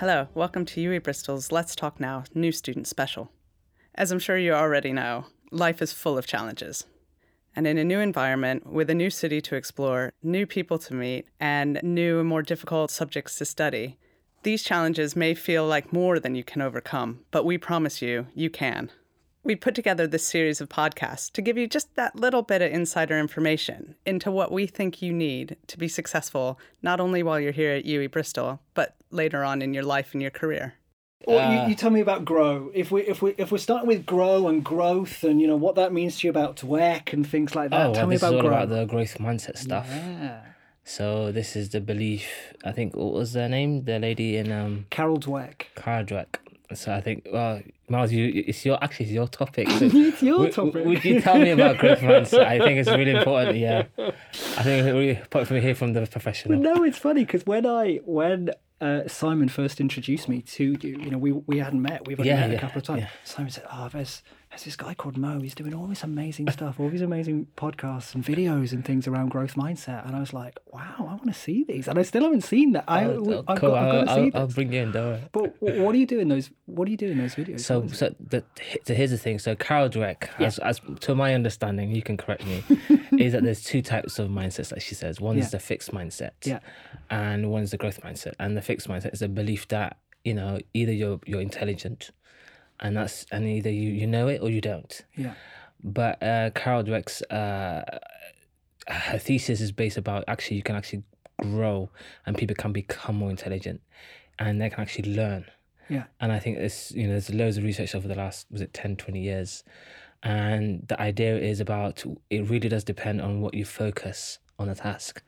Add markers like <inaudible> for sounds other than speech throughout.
Hello, welcome to UWE Bristol's Let's Talk Now New Student Special. As I'm sure you already know, life is full of challenges. And in a new environment, with a new city to explore, new people to meet, and new, more difficult subjects to study, these challenges may feel like more than you can overcome, but we promise you, you can. We put together this series of podcasts to give you just that little bit of insider information into what we think you need to be successful, not only while you're here at UWE Bristol, but later on in your life and your career. Well, Uh, you, you tell me about grow. If we if we if we're starting with grow and growth and you know what that means to you about work and things like that. Oh, tell well, me this is about all grow. about the growth mindset stuff. Yeah. So this is the belief. I think what was their name? The lady in um Carol Dweck. Cardwack. So I think well, Miles, you it's your actually it's your topic. <laughs> So It's your would, topic. Would you tell me about <laughs> growth mindset? I think it's really important. Yeah, I think it's really important for me to hear from the professional. no, it's funny because when I when uh, Simon first introduced me to you, you know, we we hadn't met. We've only Yeah, met a couple of times. yeah. Simon said, "Oh, there's there's this guy called Mo. He's doing all this amazing stuff, all these amazing podcasts and videos and things around growth mindset." And I was like, "Wow, I want to see these." And I still haven't seen that. I, Oh, I've, cool. got, I've got to see I'll. I'll bring you in. Worry. But what do you do in those? What do you do in those videos? So, What is it? so, the, so here's the thing. So, Carol Dweck, as, as to my understanding, you can correct me, <laughs> is that there's two types of mindsets that she says. One Yeah. is the fixed mindset, Yeah. and one is the growth mindset. And the fixed mindset is a belief that you know either you're you're intelligent, and that's and either you you know it or you don't. yeah, But uh, Carol Dweck's uh, her thesis is based about actually you can actually grow and people can become more intelligent, and they can actually learn. yeah, And I think this, you know, there's loads of research over the last, was it 10, 20 years. And the idea is about, it really does depend on what you focus on a task.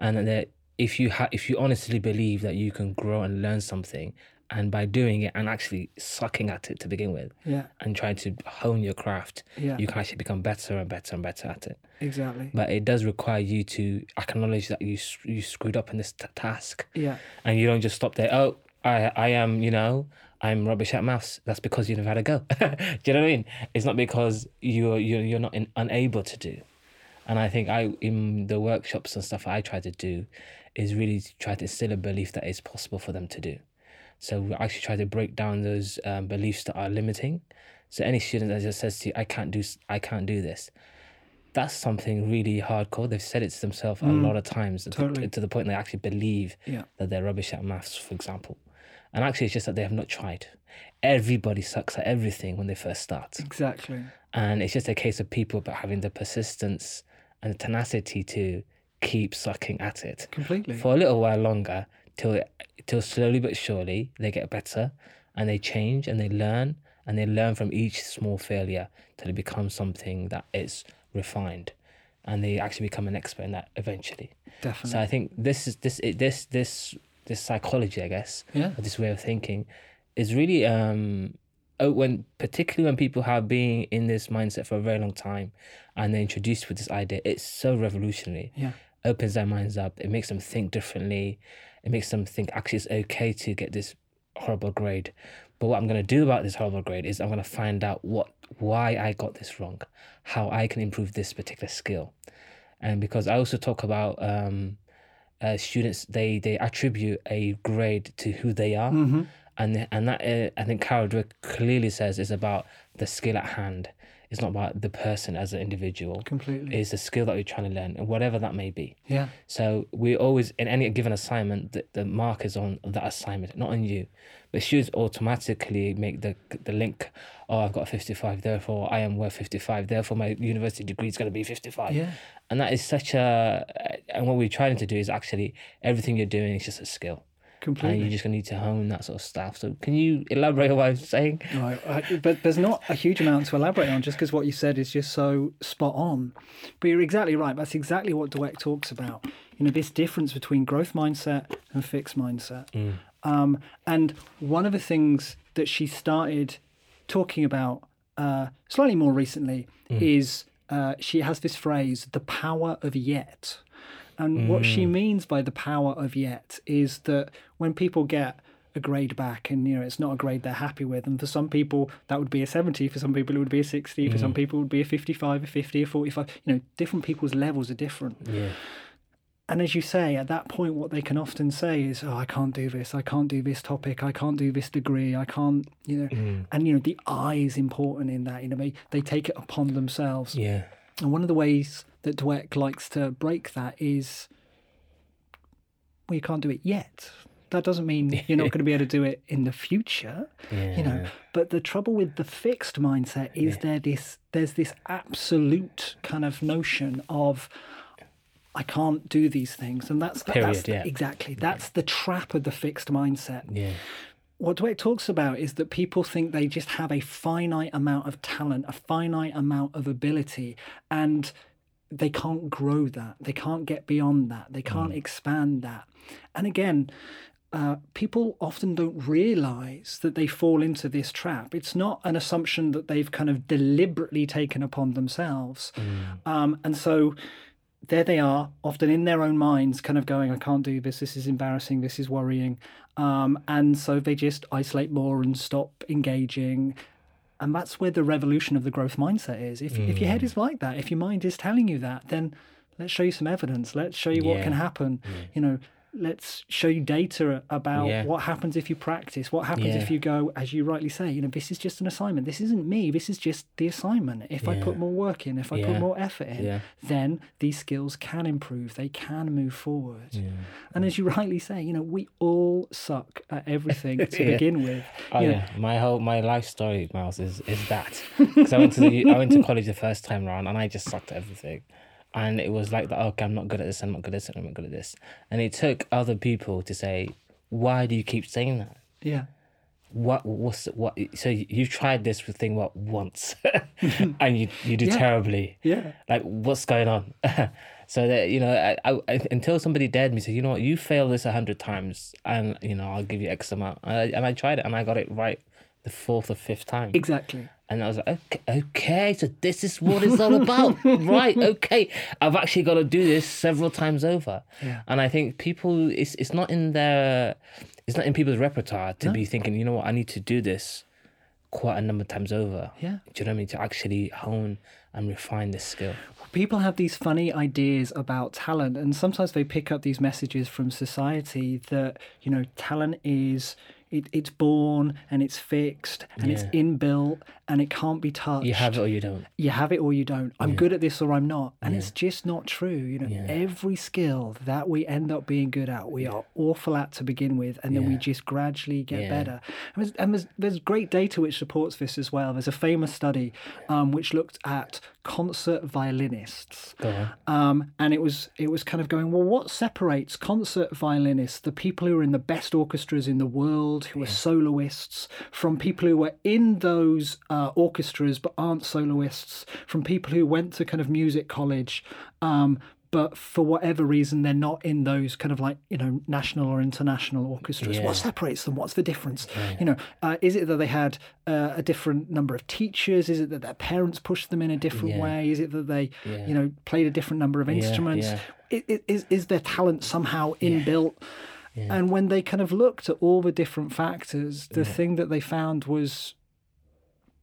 And that if you ha- if you honestly believe that you can grow and learn something, and by doing it and actually sucking at it to begin with, yeah, and trying to hone your craft, Yeah. you can actually become better and better and better at it. exactly. But it does require you to acknowledge that you you screwed up in this t- task Yeah, and you don't just stop there. Oh, I I am, you know, I'm rubbish at maths. That's because you've had a go. <laughs> do you know what I mean? It's not because you're you're you're not in, unable to do. And I think I in the workshops and stuff I try to do is really try to instill a belief that it's possible for them to do. So we actually try to break down those um, beliefs that are limiting. So any student that just says to you, "I can't do I can't do this," that's something really hardcore. They've said it to themselves a lot of times to- totally. to the point they actually believe Yeah. that they're rubbish at maths, for example. And actually, it's just that they have not tried. Everybody sucks at everything when they first start. exactly. And it's just a case of people but having the persistence and the tenacity to keep sucking at it Completely. for a little while longer till till slowly but surely they get better and they change and they learn and they learn from each small failure till it becomes something that is refined and they actually become an expert in that eventually. Definitely. So I think this is this it- this this this psychology, I guess, Yeah. this way of thinking, is really um oh, when particularly when people have been in this mindset for a very long time, and they're introduced with this idea, it's so revolutionary. Yeah. Opens their minds up. It makes them think differently. It makes them think actually it's okay to get this horrible grade. But what I'm going to do about this horrible grade is I'm going to find out what why I got this wrong, how I can improve this particular skill and because I also talk about um, uh, students, they they attribute a grade to who they are, Mm-hmm. and and that uh, I think Carol Dweck clearly says is about the skill at hand. It's not about the person as an individual. Completely. It's the skill that you're trying to learn, and whatever that may be. yeah. So we always in any given assignment, the, the mark is on that assignment, not on you. But students automatically make the the link. Oh, I've got fifty five, therefore I am worth fifty five. Therefore, my university degree is going to be fifty five. Yeah. And that is such a. And what we're trying to do is actually everything you're doing is just a skill, and you're just going to need to hone that sort of stuff. So can you elaborate on what I'm saying? Right, I- but there's not a huge amount to elaborate on just because what you said is just so spot on. But you're exactly right. That's exactly what Dweck talks about. You know, this difference between growth mindset and fixed mindset. Um, and one of the things that she started talking about uh, slightly more recently is uh, she has this phrase, the power of yet. And what she means by the power of yet is that when people get a grade back and you know it's not a grade they're happy with and for some people that would be a 70 for some people it would be a 60 for some people it would be a 55 a 50 a 45 you know different people's levels are different Yeah. and as you say, at that point, what they can often say is, "Oh, I can't do this. I can't do this topic. I can't do this degree. I can't," you know. Mm. And you know, the I is important in that. You know, they they take it upon themselves. Yeah. And one of the ways that Dweck likes to break that is, well, you can't do it yet. That doesn't mean <laughs> you're not going to be able to do it in the future, you know. But the trouble with the fixed mindset is there this there's this absolute kind of notion of I can't do these things, and that's the, that's Period, the- yeah. exactly that's the trap of the fixed mindset Yeah. what Dweck talks about is that people think they just have a finite amount of talent, a finite amount of ability, and they can't grow that. They can't get beyond that. They can't expand that. And again, uh, people often don't realize that they fall into this trap. It's not an assumption that they've kind of deliberately taken upon themselves. Um, and so there they are, often in their own minds, kind of going, I can't do this, this is embarrassing, this is worrying. Um, and so they just isolate more and stop engaging. And that's where the revolution of the growth mindset is. If, if your head mm. is like that, if your mind is telling you that, then let's show you some evidence. Let's show you what can happen. You know, let's show you data about Yeah. what happens if you practice, what happens Yeah. if you go, as you rightly say, you know, this is just an assignment. This isn't me. This is just the assignment. If I put more work in, if I Yeah. put more effort in, Yeah. then these skills can improve. They can move forward. And as you rightly say, you know, we all suck at everything <laughs> to Yeah. begin with. Oh You know, yeah, my whole my life story, Miles, is is that <laughs> because I went to the I went to college the first time around and I just sucked at everything, and it was like that. Okay, I'm not good at this. I'm not good at this. I'm not good at this. And it took other people to say, "Why do you keep saying that? Yeah. What what's what? So you tried this thing what once, <laughs> and you you do Yeah. terribly. Yeah. Like what's going on? <laughs> so that you know, I, I, I- until somebody dared me say, you know what, you fail this a hundred times, and you know I'll give you X amount. And I, and I tried it, and I got it right the fourth or fifth time. Exactly. And I was like, okay, okay, so this is what it's all about. <laughs> right, okay. I've actually got to do this several times over. Yeah. And I think people, it's, it's not in their, it's not in people's repertoire to be thinking, you know what, I need to do this quite a number of times over. Yeah. Do you know what I mean? To actually hone and refine this skill. people have these funny ideas about talent and sometimes they pick up these messages from society that you know talent is it, it's born and it's fixed and it's inbuilt and it can't be touched. You have it or you don't. you have it or you don't. I'm good at this or i'm not. And it's just not true you know. Yeah. every skill that we end up being good at we are awful at to begin with and then we just gradually get Yeah. better. And, there's, and there's, there's great data which supports this as well. There's a famous study um, which looked at concert violinists um, and it was it was kind of going well what separates concert violinists the people who are in the best orchestras in the world who are soloists from people who were in those uh, orchestras but aren't soloists from people who went to kind of music college um, but for whatever reason they're not in those kind of like you know national or international orchestras. Yeah. what separates them? What's the difference? You know uh, is it that they had uh, a different number of teachers? Is it that their parents pushed them in a different Yeah. way? Is it that they you know played a different number of instruments? yeah. I- i- Is, is their talent somehow inbuilt and when they kind of looked at all the different factors the thing that they found was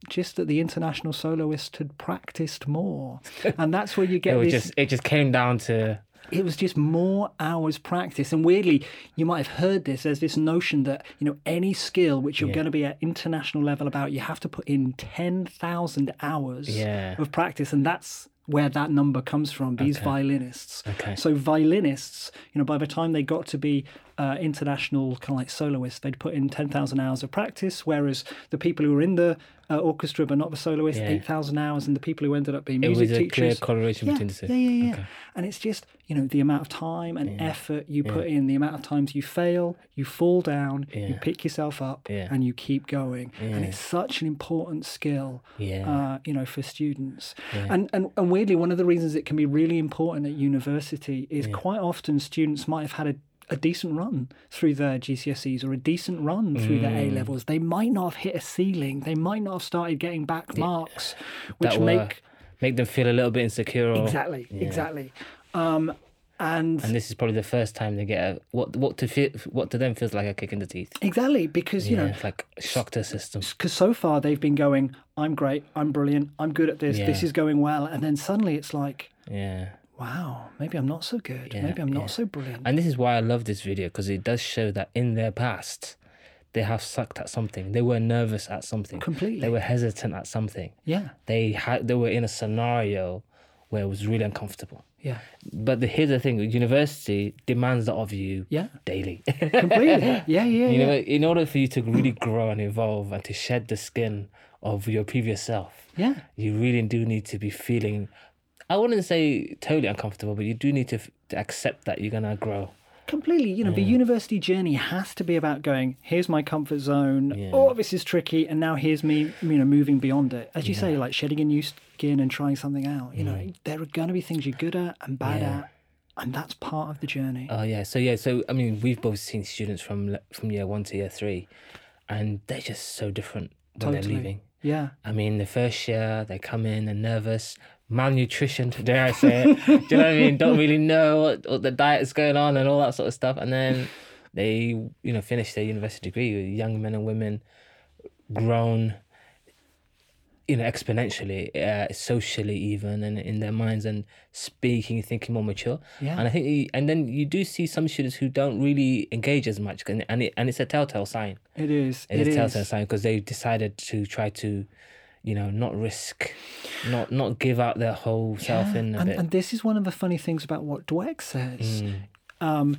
just that the international soloist had practiced more. <laughs> And that's where you get was this just, it just came down to, it was just more hours practice. And weirdly you might have heard this there's this notion that you know any skill which you're Yeah. going to be at international level about you have to put in 10,000 hours Yeah. of practice. And that's where that number comes from these Okay. violinists Okay. so violinists you know by the time they got to be uh, international kind of like soloists they'd put in 10,000 hours of practice whereas the people who were in the uh, orchestra but not the soloist Yeah. 8,000 hours and the people who ended up being music teachers. it was a teachers clear correlation yeah, between the two. Yeah, yeah, yeah. Okay. And it's just, you know, the amount of time and effort you put in, the amount of times you fail, you fall down, you pick yourself up, Yeah. and you keep going. And it's such an important skill, Yeah. uh, you know, for students. Yeah. And, and and weirdly, one of the reasons it can be really important at university is quite often students might have had a a decent run through their GCSEs or a decent run through their Mm. A levels. They might not have hit a ceiling. They might not have started getting back marks, which that will make make them feel a little bit insecure. Or, Exactly, exactly. Um, and, And this is probably the first time they get a, what what to feel what to them feels like a kick in the teeth. exactly because you yeah, know, it's like shock to the system. because so far they've been going, I'm great, I'm brilliant, I'm good at this, this is going well, and then suddenly it's like, Yeah, wow, maybe I'm not so good. Yeah, maybe I'm not yeah. so brilliant. And this is why I love this video because it does show that in their past, they have sucked at something. They were nervous at something. Completely. They were hesitant at something. yeah, They had they were in a scenario where it was really uncomfortable. yeah, But the, here's the thing: university demands that of you yeah, daily. <laughs> completely. Yeah, yeah, you yeah. know, in order for you to really grow and evolve and to shed the skin of your previous self, yeah. you really do need to be feeling. I wouldn't say totally uncomfortable, but you do need to, to accept that you're gonna grow. Completely. You know, the university journey has to be about going, here's my comfort zone. Yeah. Oh, this is tricky. And now here's me, you know, moving beyond it. As you say, like shedding a new skin and trying something out. You know, mm. there are going to be things you're good at and bad Yeah. at. And that's part of the journey. Oh yeah, so yeah, so I mean, we've both seen students from from year one to year three, and they're just so different when they're leaving. yeah. I mean, the first year they come in and nervous, malnutrition, dare I say it? Do you know what I mean? Don't really know what, what the diet is going on and all that sort of stuff. And then they, you know, finish their university degree, young men and women, grown, you know, exponentially, uh, socially even, and in their minds and speaking, thinking more mature. Yeah. And I think, you- and then you do see some students who don't really engage as much, and and, it, and it's a telltale sign. It is. It It is a telltale sign because they decided to try to, you know, not risk, not not give out their whole self in a and, bit. and this is one of the funny things about what Dweck says. Mm. Um,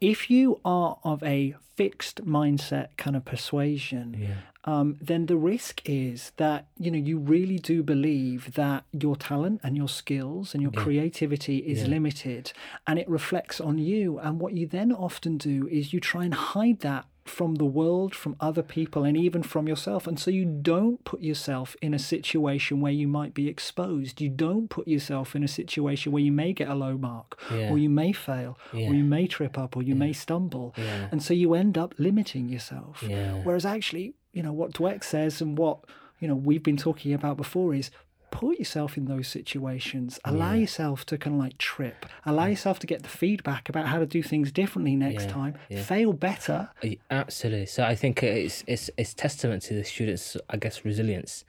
if you are of a fixed mindset kind of persuasion, yeah, um, then the risk is that you know you really do believe that your talent and your skills and your creativity is Yeah. limited, and it reflects on you. And what you then often do is you try and hide that from the world, from other people, and even from yourself. And so you don't put yourself in a situation where you might be exposed. You don't put yourself in a situation where you may get a low mark, Yeah. or you may fail, Yeah. or you may trip up, or you may stumble. Yeah. And so you end up limiting yourself. Yeah. Whereas actually, you know, what Dweck says and what, you know, we've been talking about before is put yourself in those situations. Allow yourself to kind of like trip. Allow yourself to get the feedback about how to do things differently next Yeah, time. yeah. Fail better. Uh, absolutely. So I think it's it's it's testament to the students, I guess, resilience.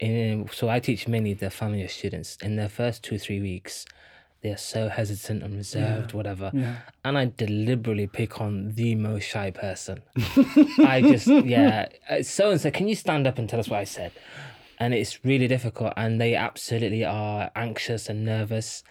In, so I teach mainly the family year students. In their first two three weeks, they are so hesitant and reserved, whatever. Yeah. And I deliberately pick on the most shy person. <laughs> I just yeah. So and so, can you stand up and tell us what I said? And it's really difficult, and they absolutely are anxious and nervous.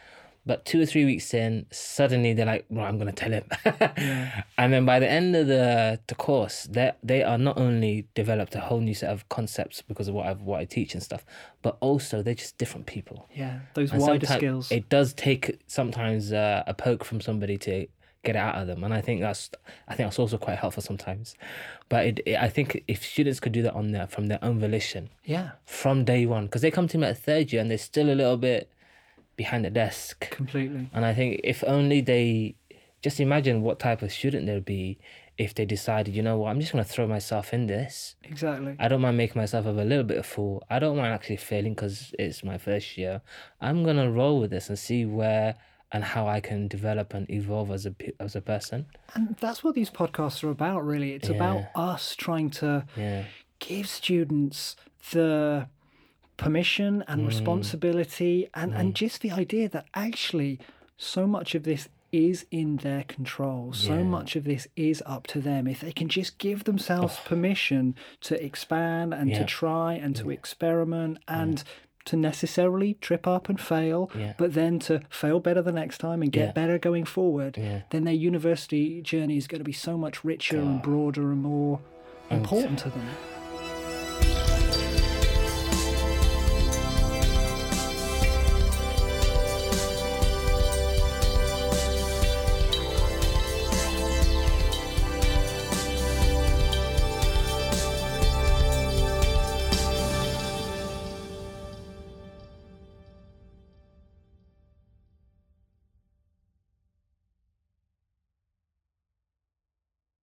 But two or three weeks in, suddenly they're like, "Right, I'm gonna tell him." <laughs> And then by the end of the the course, they they are not only developed a whole new set of concepts because of what I what I teach and stuff, but also they're just different people. Yeah. Those And wider skills. It does take sometimes uh, a poke from somebody to get it out of them, and I think that's I think that's also quite helpful sometimes. But it, it, I think if students could do that on their from their own volition yeah. from day one, because they come to me at third year and they're still a little bit behind the desk, Completely. and I think if only they just imagine what type of student they'd be if they decided, you know what, I'm just gonna throw myself in this. Exactly. I don't mind making myself a little bit of fool. I don't mind actually failing because it's my first year. I'm gonna roll with this and see where and how I can develop and evolve as a as a person. And that's what these podcasts are about, really. It's about us trying to Yeah, give students the permission and mm. responsibility and, and mm. just the idea that actually so much of this is in their control. So Yeah. much of this is up to them. If they can just give themselves permission to expand and to try and to experiment and to necessarily trip up and fail, Yeah. but then to fail better the next time and get Yeah. better going forward, Yeah. then their university journey is going to be so much richer and broader and more important to them.